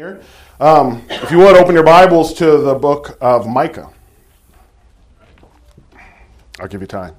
here. Um, if you would, open your Bibles to the book of Micah. I'll give you time.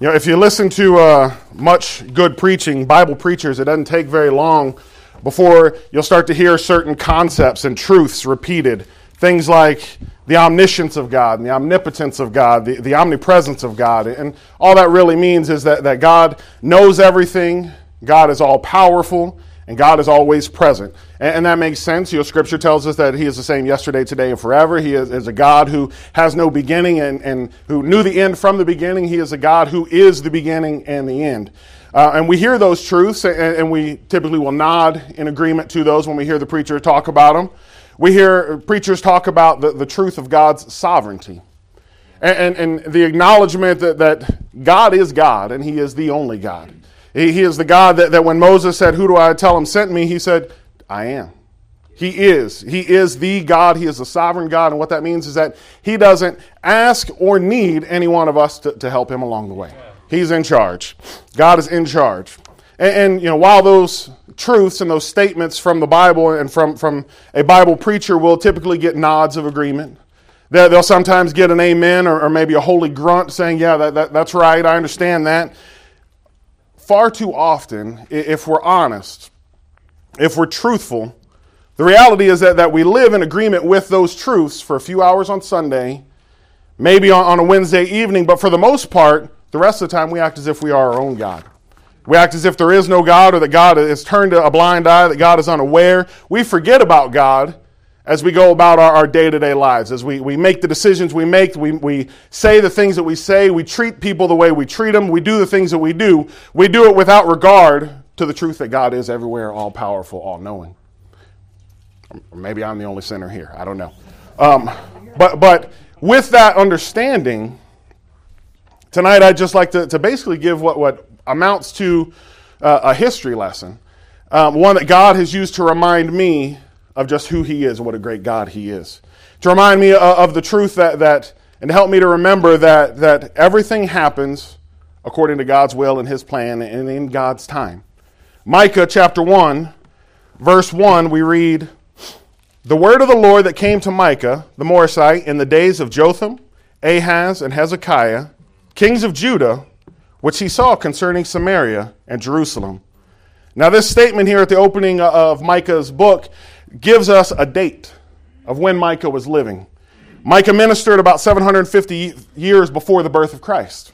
You know, if you listen to uh, much good preaching, Bible preachers, it doesn't take very long before you'll start to hear certain concepts and truths repeated. Things like the omniscience of God and the omnipotence of God, the, the omnipresence of God. And all that really means is that, that God knows everything, God is all powerful, and God is always present. And, and, that makes sense. You know, Scripture tells us that He is the same yesterday, today, and forever. He is, is a God who has no beginning and, and who knew the end from the beginning. He is a God who is the beginning and the end. Uh, and we hear those truths, and, and, we typically will nod in agreement to those when we hear the preacher talk about them. We hear preachers talk about the, the truth of God's sovereignty. And, and, and the acknowledgement that, that God is God and He is the only God. He, is the God that, that when Moses said, Who do I tell him sent me? He said, I am. He is. He is the God. He is the sovereign God. And what that means is that He doesn't ask or need any one of us to, to help Him along the way. He's in charge. God is in charge. And, and, you know, while those truths and those statements from the Bible and from, from a Bible preacher will typically get nods of agreement, they'll sometimes get an amen or, or maybe a holy grunt saying, Yeah, that, that, that's right. I understand that far too often, if we're honest, if we're truthful, the reality is that, that we live in agreement with those truths for a few hours on Sunday, maybe on, on a Wednesday evening, but for the most part, the rest of the time we act as if we are our own God. We act as if there is no God or that God has turned a blind eye, that God is unaware. We forget about God as we go about our day to day lives, as we, we make the decisions we make, we, we say the things that we say, we treat people the way we treat them, we do the things that we do, we do it without regard to the truth that God is everywhere, all powerful, all knowing. Maybe I'm the only sinner here. I don't know. Um, but, but with that understanding, tonight I'd just like to, to basically give what, what amounts to uh, a history lesson, um, one that God has used to remind me of just who He is and what a great God He is. To remind me uh, of the truth that, that and to help me to remember that, that everything happens according to God's will and His plan and in God's time. Micah chapter 1, verse 1, we read, The word of the Lord that came to Micah, the Morasite, in the days of Jotham, Ahaz, and Hezekiah, kings of Judah, which he saw concerning Samaria and Jerusalem. Now, this statement here at the opening uh, of Micah's book gives us a date of when Micah was living. Micah ministered about 750 years before the birth of Christ.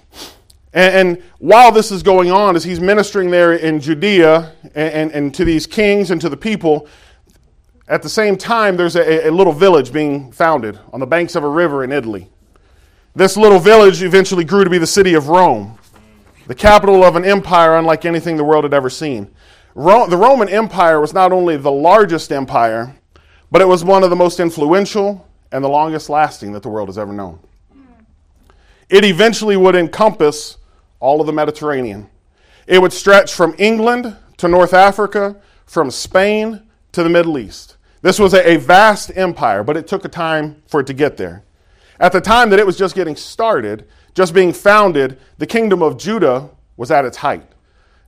And, and while this is going on, as he's ministering there in Judea and, and, and, to these kings and to the people, at the same time, there's a, a little village being founded on the banks of a river in Italy. This little village eventually grew to be the city of Rome, the capital of an empire unlike anything the world had ever seen. Ro- the Roman Empire was not only the largest empire, but it was one of the most influential and the longest lasting that the world has ever known. It eventually would encompass all of the Mediterranean. It would stretch from England to North Africa, from Spain to the Middle East. This was a, a vast empire, but it took a time for it to get there. At the time that it was just getting started, just being founded, the kingdom of Judah was at its height.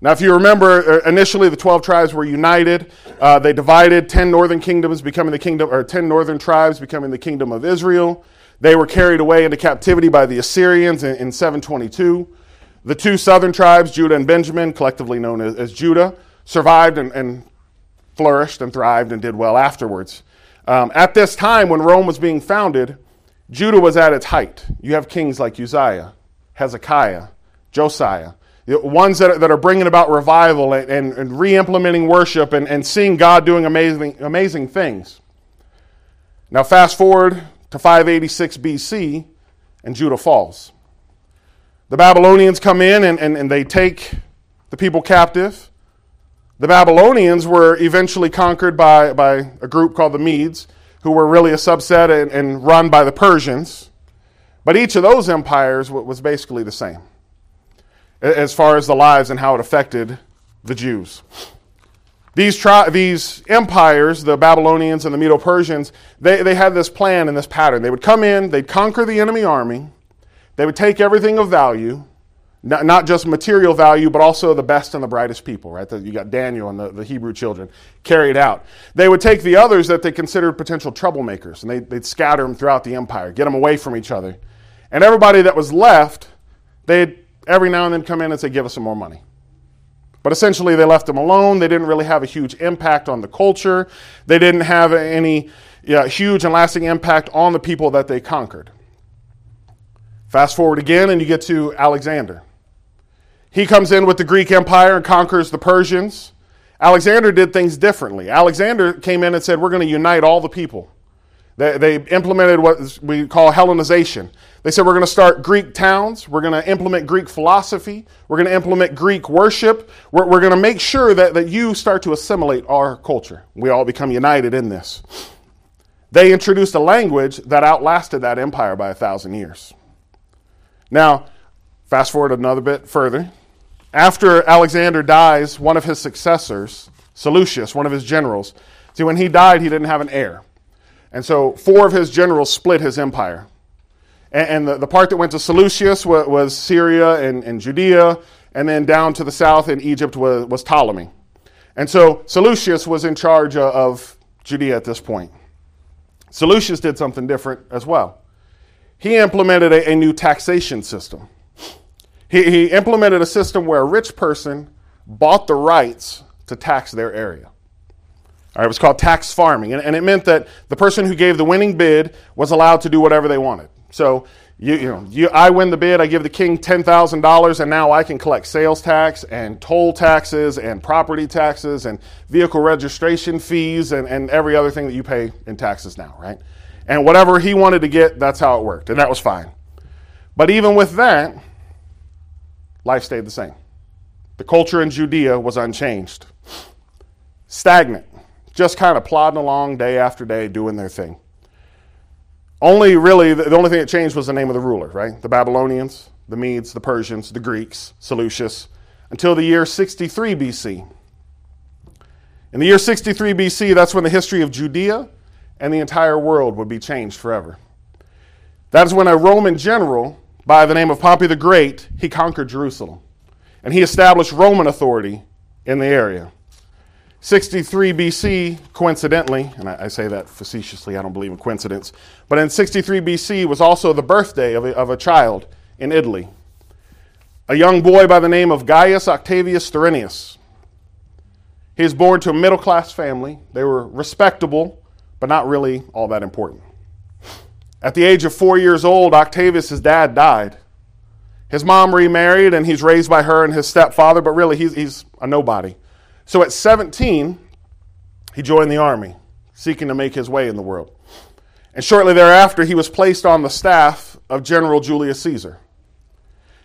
Now, if you remember, uh, initially the 12 tribes were united. Uh, they divided 10 northern kingdoms becoming the kingdom, or 10 northern tribes becoming the kingdom of Israel. They were carried away into captivity by the Assyrians in, in 722. The two southern tribes, Judah and Benjamin, collectively known as, as Judah, survived and, and, flourished and thrived and did well afterwards. Um, at this time, when Rome was being founded, Judah was at its height. You have kings like Uzziah, Hezekiah, Josiah ones that are, that are bringing about revival and, and, and re implementing worship and, and seeing God doing amazing, amazing things. Now, fast forward to 586 BC, and Judah falls. The Babylonians come in and, and, and they take the people captive. The Babylonians were eventually conquered by, by a group called the Medes, who were really a subset and, and run by the Persians. But each of those empires was basically the same as far as the lives and how it affected the Jews. These, tri- these empires, the Babylonians and the Medo Persians, they, they had this plan and this pattern. They would come in, they'd conquer the enemy army, they would take everything of value, Not, not just material value, but also the best and the brightest people, right? You got Daniel and the, the Hebrew children carried out. They would take the others that they considered potential troublemakers and they, they'd scatter them throughout the empire, get them away from each other. And everybody that was left, they'd every now and then come in and say, Give us some more money. But essentially, they left them alone. They didn't really have a huge impact on the culture. They didn't have any huge and lasting impact on the people that they conquered. Fast forward again, and you get to Alexander. He comes in with the Greek Empire and conquers the Persians. Alexander did things differently. Alexander came in and said, We're going to unite all the people. They, they implemented what we call Hellenization. They said, We're going to start Greek towns. We're going to implement Greek philosophy. We're going to implement Greek worship. We're, we're going to make sure that, that you start to assimilate our culture. We all become united in this. They introduced a language that outlasted that empire by a thousand years. Now, fast forward another bit further. After Alexander dies, one of his successors, Seleucus, one of his generals, see, when he died, he didn't have an heir. And so four of his generals split his empire. And, and the, the, part that went to Seleucus was, was Syria and, and, Judea, and then down to the south in Egypt was, was Ptolemy. And so Seleucus was in charge of Judea at this point. Seleucus did something different as well. He implemented a, a new taxation system. He, he implemented a system where a rich person bought the rights to tax their area. It was called tax farming, and, and, it meant that the person who gave the winning bid was allowed to do whatever they wanted. So, you, you know, you, I win the bid, I give the king $10,000, and now I can collect sales tax and toll taxes and property taxes and vehicle registration fees and, and every other thing that you pay in taxes now, right? And whatever he wanted to get, that's how it worked, and that was fine. But even with that, life stayed the same. The culture in Judea was unchanged, stagnant just kind of plodding along day after day, doing their thing. Only really, the only thing that changed was the name of the ruler, right? The Babylonians, the Medes, the Persians, the Greeks, Seleucus, until the year 63 BC. In the year 63 BC, that's when the history of Judea and the entire world would be changed forever. That is when a Roman general by the name of Pompey the Great, he conquered Jerusalem. And he established Roman authority in the area. 63 BC, coincidentally, and I, I, say that facetiously, I don't believe in coincidence, but in 63 BC was also the birthday of a, of a child in Italy. A young boy by the name of Gaius Octavius Thurinus. He was born to a middle class family. They were respectable, but not really all that important. At the age of four years old, Octavius' dad died. His mom remarried, and he's raised by her and his stepfather, but really he's, he's a nobody. So at 17, he joined the army, seeking to make his way in the world. And shortly thereafter, he was placed on the staff of General Julius Caesar.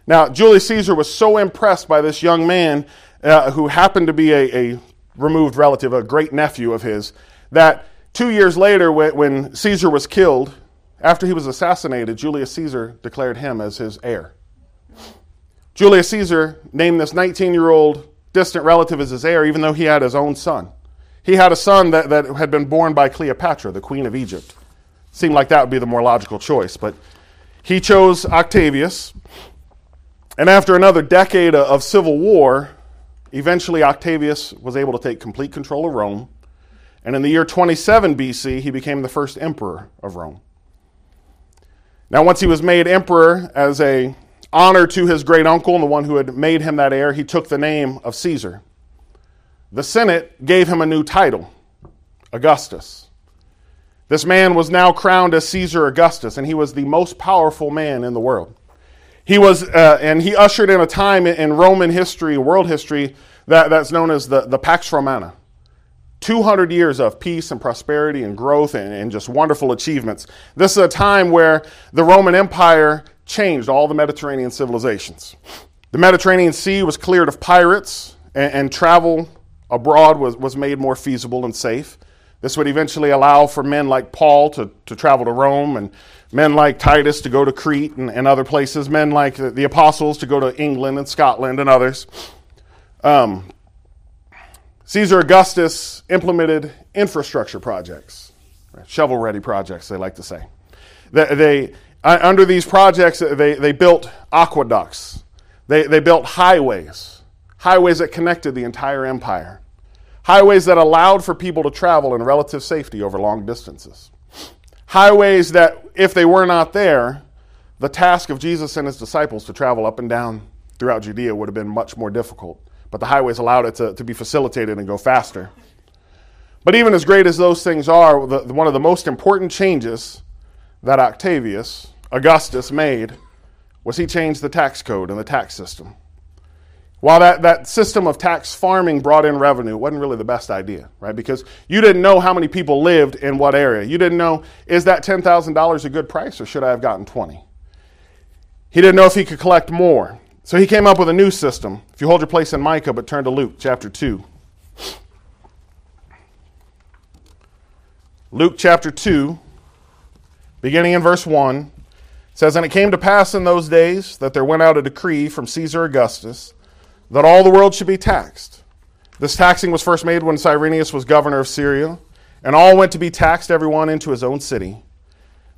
Now, Julius Caesar was so impressed by this young man uh, who happened to be a, a, removed relative, a great nephew of his, that two years later, when Caesar was killed, after he was assassinated, Julius Caesar declared him as his heir. Julius Caesar named this 19 year old distant relative as his heir, even though he had his own son. He had a son that, that had been born by Cleopatra, the queen of Egypt. Seemed like that would be the more logical choice, but he chose Octavius. And after another decade of civil war, eventually Octavius was able to take complete control of Rome. And in the year 27 BC, he became the first emperor of Rome. Now, once he was made emperor as a honor to his great uncle and the one who had made him that heir, he took the name of Caesar. The Senate gave him a new title, Augustus. This man was now crowned as Caesar Augustus, and he was the most powerful man in the world. He was, uh, and he ushered in a time in Roman history, world history, that, that's known as the, the Pax Romana. 200 years of peace and prosperity and growth and, and, just wonderful achievements. This is a time where the Roman Empire changed all the Mediterranean civilizations. The Mediterranean Sea was cleared of pirates, and, and travel abroad was, was made more feasible and safe. This would eventually allow for men like Paul to, to travel to Rome, and men like Titus to go to Crete and, and other places, men like the, the, apostles to go to England and Scotland and others. Um, Caesar Augustus implemented infrastructure projects, shovel ready projects, they like to say. They, they, under these projects, they, they built aqueducts. They, they built highways, highways that connected the entire empire, highways that allowed for people to travel in relative safety over long distances, highways that, if they were not there, the task of Jesus and his disciples to travel up and down throughout Judea would have been much more difficult. But the highways allowed it to, to be facilitated and go faster. But even as great as those things are, the, one of the most important changes that Octavius, Augustus, made was he changed the tax code and the tax system. While that, that system of tax farming brought in revenue, it wasn't really the best idea, right? Because you didn't know how many people lived in what area. You didn't know, is that $10,000 a good price or should I have gotten 20? He didn't know if he could collect more. So he came up with a new system. If you hold your place in Micah, but turn to Luke chapter 2. Luke chapter 2, beginning in verse 1, says, And it came to pass in those days that there went out a decree from Caesar Augustus that all the world should be taxed. This taxing was first made when Cyrenius was governor of Syria, and all went to be taxed, every one into his own city.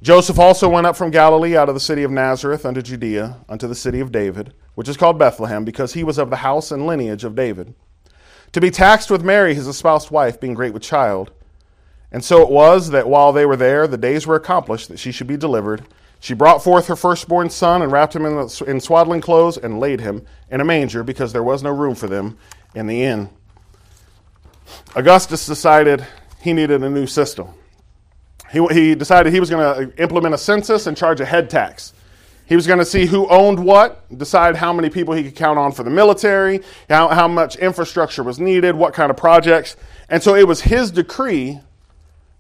Joseph also went up from Galilee out of the city of Nazareth unto Judea, unto the city of David, which is called Bethlehem, because he was of the house and lineage of David, to be taxed with Mary, his espoused wife, being great with child. And so it was that while they were there, the days were accomplished that she should be delivered. She brought forth her firstborn son and wrapped him in, the, in swaddling clothes and laid him in a manger because there was no room for them in the inn. Augustus decided he needed a new system. He, he decided he was going to implement a census and charge a head tax. He was going to see who owned what, decide how many people he could count on for the military, how, how much infrastructure was needed, what kind of projects. And so it was his decree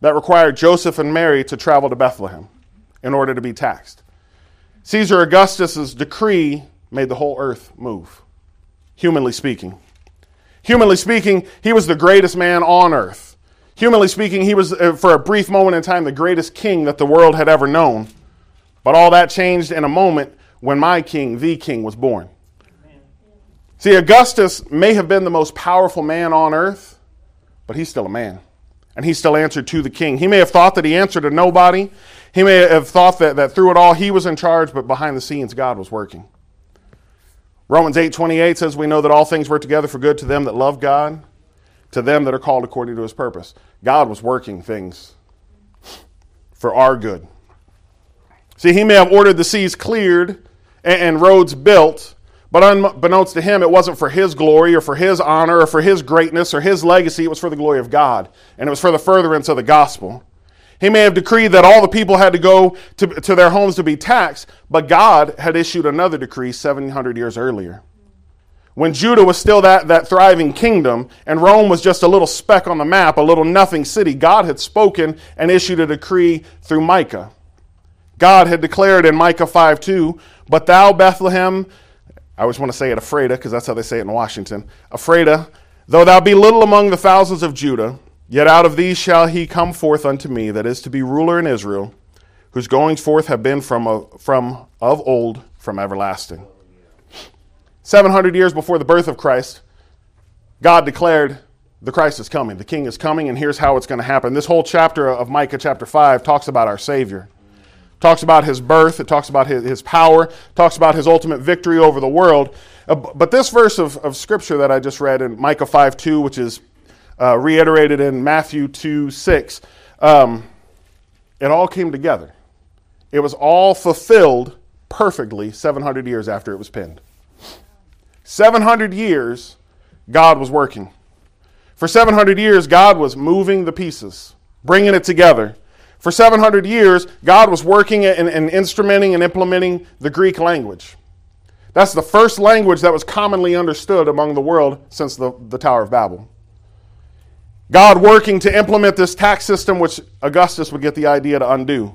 that required Joseph and Mary to travel to Bethlehem in order to be taxed. Caesar Augustus's decree made the whole earth move, humanly speaking. Humanly speaking, he was the greatest man on earth. Humanly speaking, he was, uh, for a brief moment in time, the greatest king that the world had ever known. But all that changed in a moment when my king, the king, was born. See, Augustus may have been the most powerful man on earth, but he's still a man. And he still answered to the king. He may have thought that he answered to nobody. He may have thought that, that through it all he was in charge, but behind the scenes God was working. Romans 8:28 says we know that all things work together for good to them that love God, to them that are called according to his purpose. God was working things for our good. See, he may have ordered the seas cleared and, roads built, but unbeknownst to him, it wasn't for his glory or for his honor or for his greatness or his legacy. It was for the glory of God, and it was for the furtherance of the gospel. He may have decreed that all the people had to go to, to their homes to be taxed, but God had issued another decree 700 years earlier when Judah was still that, that thriving kingdom and Rome was just a little speck on the map, a little nothing city, God had spoken and issued a decree through Micah. God had declared in Micah 5 2, But thou, Bethlehem, I always want to say it Ephrata, because that's how they say it in Washington. Ephrata, though thou be little among the thousands of Judah, yet out of these shall he come forth unto me, that is to be ruler in Israel, whose goings forth have been from, from of old, from everlasting. 700 years before the birth of Christ, God declared the Christ is coming. The King is coming, and here's how it's going to happen. This whole chapter of Micah, chapter 5, talks about our Savior. Talks about his birth, it talks about his, his power, talks about his ultimate victory over the world. Uh, but this verse of, of Scripture that I just read in Micah 5 2, which is uh, reiterated in Matthew 2 6, um, it all came together. It was all fulfilled perfectly 700 years after it was penned. 700 years, God was working. For 700 years, God was moving the pieces, bringing it together. For 700 years, God was working and, and instrumenting and implementing the Greek language. That's the first language that was commonly understood among the world since the, the Tower of Babel. God working to implement this tax system, which Augustus would get the idea to undo.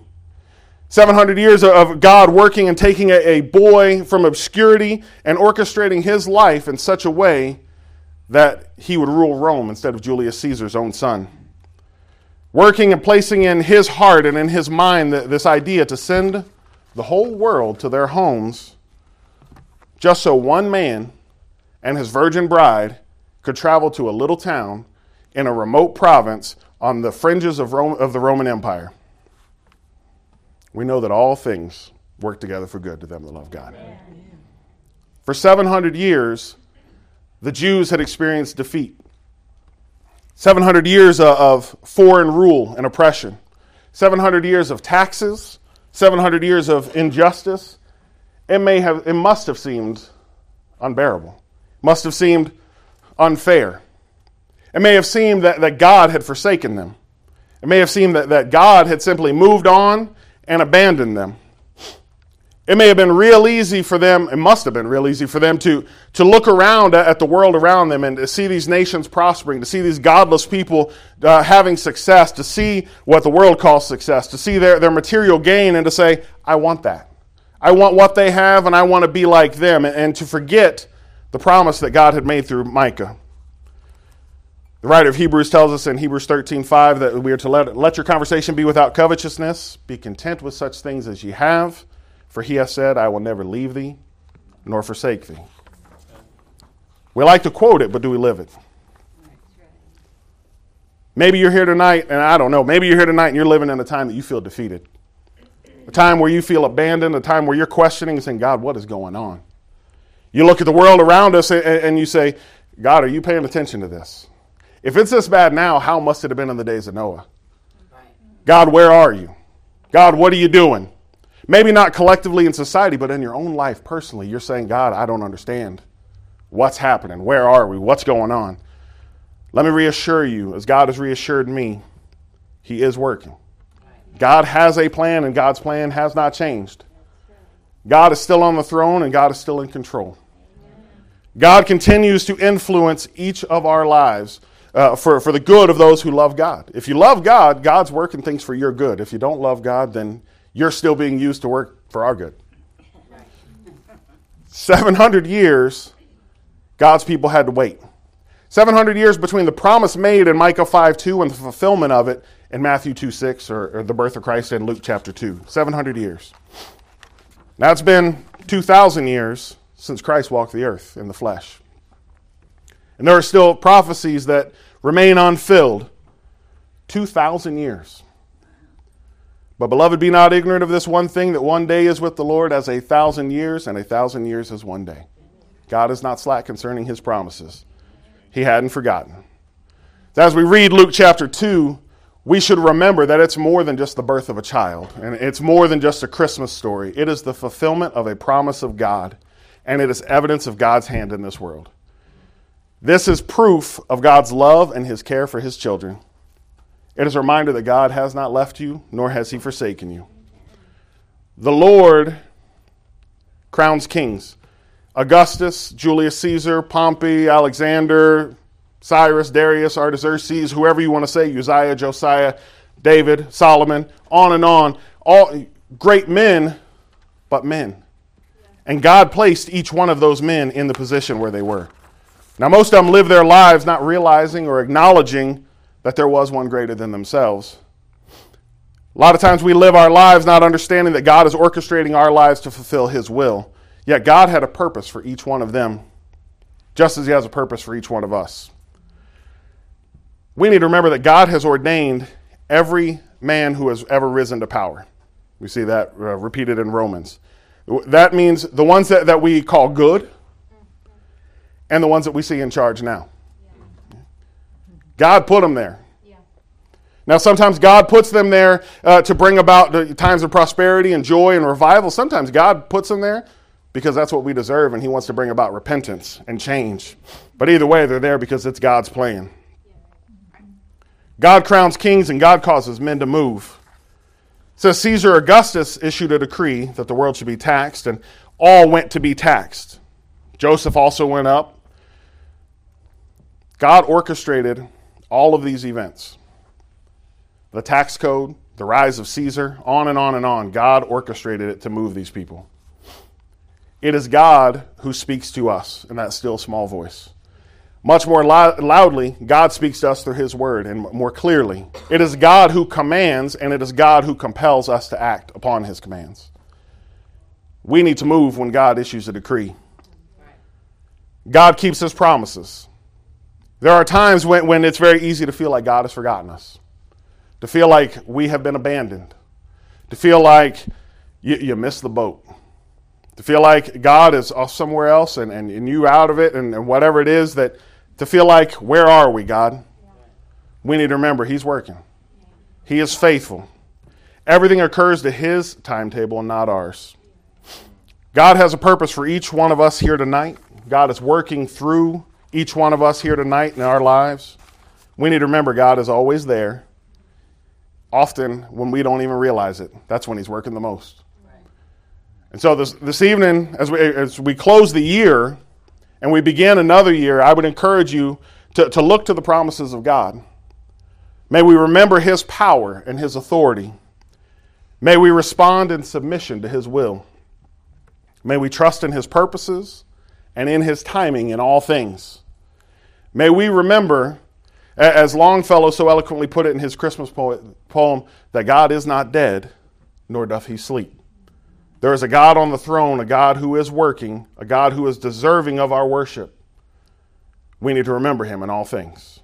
700 years of God working and taking a, boy from obscurity and orchestrating his life in such a way that he would rule Rome instead of Julius Caesar's own son. Working and placing in his heart and in his mind this idea to send the whole world to their homes just so one man and his virgin bride could travel to a little town in a remote province on the fringes of, Rome, of the Roman Empire we know that all things work together for good to them that love God. Amen. For 700 years, the Jews had experienced defeat. 700 years of foreign rule and oppression. 700 years of taxes, 700 years of injustice. It may have it must have seemed unbearable. Must have seemed unfair. It may have seemed that, that God had forsaken them. It may have seemed that, that God had simply moved on and abandoned them. It may have been real easy for them, it must have been real easy for them to, to look around at the world around them and to see these nations prospering, to see these godless people uh, having success, to see what the world calls success, to see their, their material gain, and to say, I want that. I want what they have, and I want to be like them, and, and to forget the promise that God had made through Micah. The writer of Hebrews tells us in Hebrews 13:5 that we are to let, let your conversation be without covetousness, be content with such things as ye have for he has said, I will never leave thee nor forsake thee. We like to quote it, but do we live it? Maybe you're here tonight, and I don't know, maybe you're here tonight and you're living in a time that you feel defeated. A time where you feel abandoned, a time where you're questioning and saying, God, what is going on? You look at the world around us and you say, God, are you paying attention to this? If it's this bad now, how must it have been in the days of Noah? God, where are you? God, what are you doing? Maybe not collectively in society, but in your own life personally, you're saying, God, I don't understand. What's happening? Where are we? What's going on? Let me reassure you, as God has reassured me, He is working. God has a plan, and God's plan has not changed. God is still on the throne, and God is still in control. God continues to influence each of our lives uh, for, for the good of those who love God. If you love God, God's working things for your good. If you don't love God, then you're still being used to work for our good. 700 years, God's people had to wait. 700 years between the promise made in Micah 5 2 and the fulfillment of it in Matthew 2 6 or, or the birth of Christ in Luke chapter 2. 700 years. Now it's been 2,000 years since Christ walked the earth in the flesh. And there are still prophecies that remain unfilled. 2,000 years. But, beloved, be not ignorant of this one thing that one day is with the Lord as a thousand years, and a thousand years as one day. God is not slack concerning his promises. He hadn't forgotten. As we read Luke chapter 2, we should remember that it's more than just the birth of a child, and it's more than just a Christmas story. It is the fulfillment of a promise of God, and it is evidence of God's hand in this world. This is proof of God's love and his care for his children. It is a reminder that God has not left you, nor has he forsaken you. The Lord crowns kings. Augustus, Julius Caesar, Pompey, Alexander, Cyrus, Darius, Artaxerxes, whoever you want to say, Uzziah, Josiah, David, Solomon, on and on. All great men, but men. And God placed each one of those men in the position where they were. Now, most of them live their lives not realizing or acknowledging that there was one greater than themselves. A lot of times we live our lives not understanding that God is orchestrating our lives to fulfill His will. Yet God had a purpose for each one of them, just as He has a purpose for each one of us. We need to remember that God has ordained every man who has ever risen to power. We see that uh, repeated in Romans. That means the ones that, that we call good and the ones that we see in charge now. God put them there. Now, sometimes God puts them there uh, to bring about times of prosperity and joy and revival. Sometimes God puts them there because that's what we deserve and He wants to bring about repentance and change. But either way, they're there because it's God's plan. God crowns kings and God causes men to move. It says Caesar Augustus issued a decree that the world should be taxed, and all went to be taxed. Joseph also went up. God orchestrated all of these events the tax code, the rise of Caesar, on and on and on. God orchestrated it to move these people. It is God who speaks to us in that still small voice. Much more loudly, God speaks to us through His Word and more clearly. It is God who commands and it is God who compels us to act upon His commands. We need to move when God issues a decree. God keeps His promises. There are times when, when it's very easy to feel like God has forgotten us, to feel like we have been abandoned, to feel like you, you missed the boat, to feel like God is off somewhere else and, and, and you out of it and, and whatever it is that to feel like, where are we, God? We need to remember He's working. He is faithful. Everything occurs to His timetable and not ours. God has a purpose for each one of us here tonight. God is working through each one of us here tonight in our lives. We need to remember God is always there. Often when we don't even realize it, that's when He's working the most. And so this, this evening, as we, as we close the year and we begin another year, I would encourage you to, to look to the promises of God. May we remember His power and His authority. May we respond in submission to His will. May we trust in His purposes and in His timing in all things. May we remember, as Longfellow so eloquently put it in his Christmas poem, that God is not dead, nor doth He sleep. There is a God on the throne, a God who is working, a God who is deserving of our worship. We need to remember Him in all things.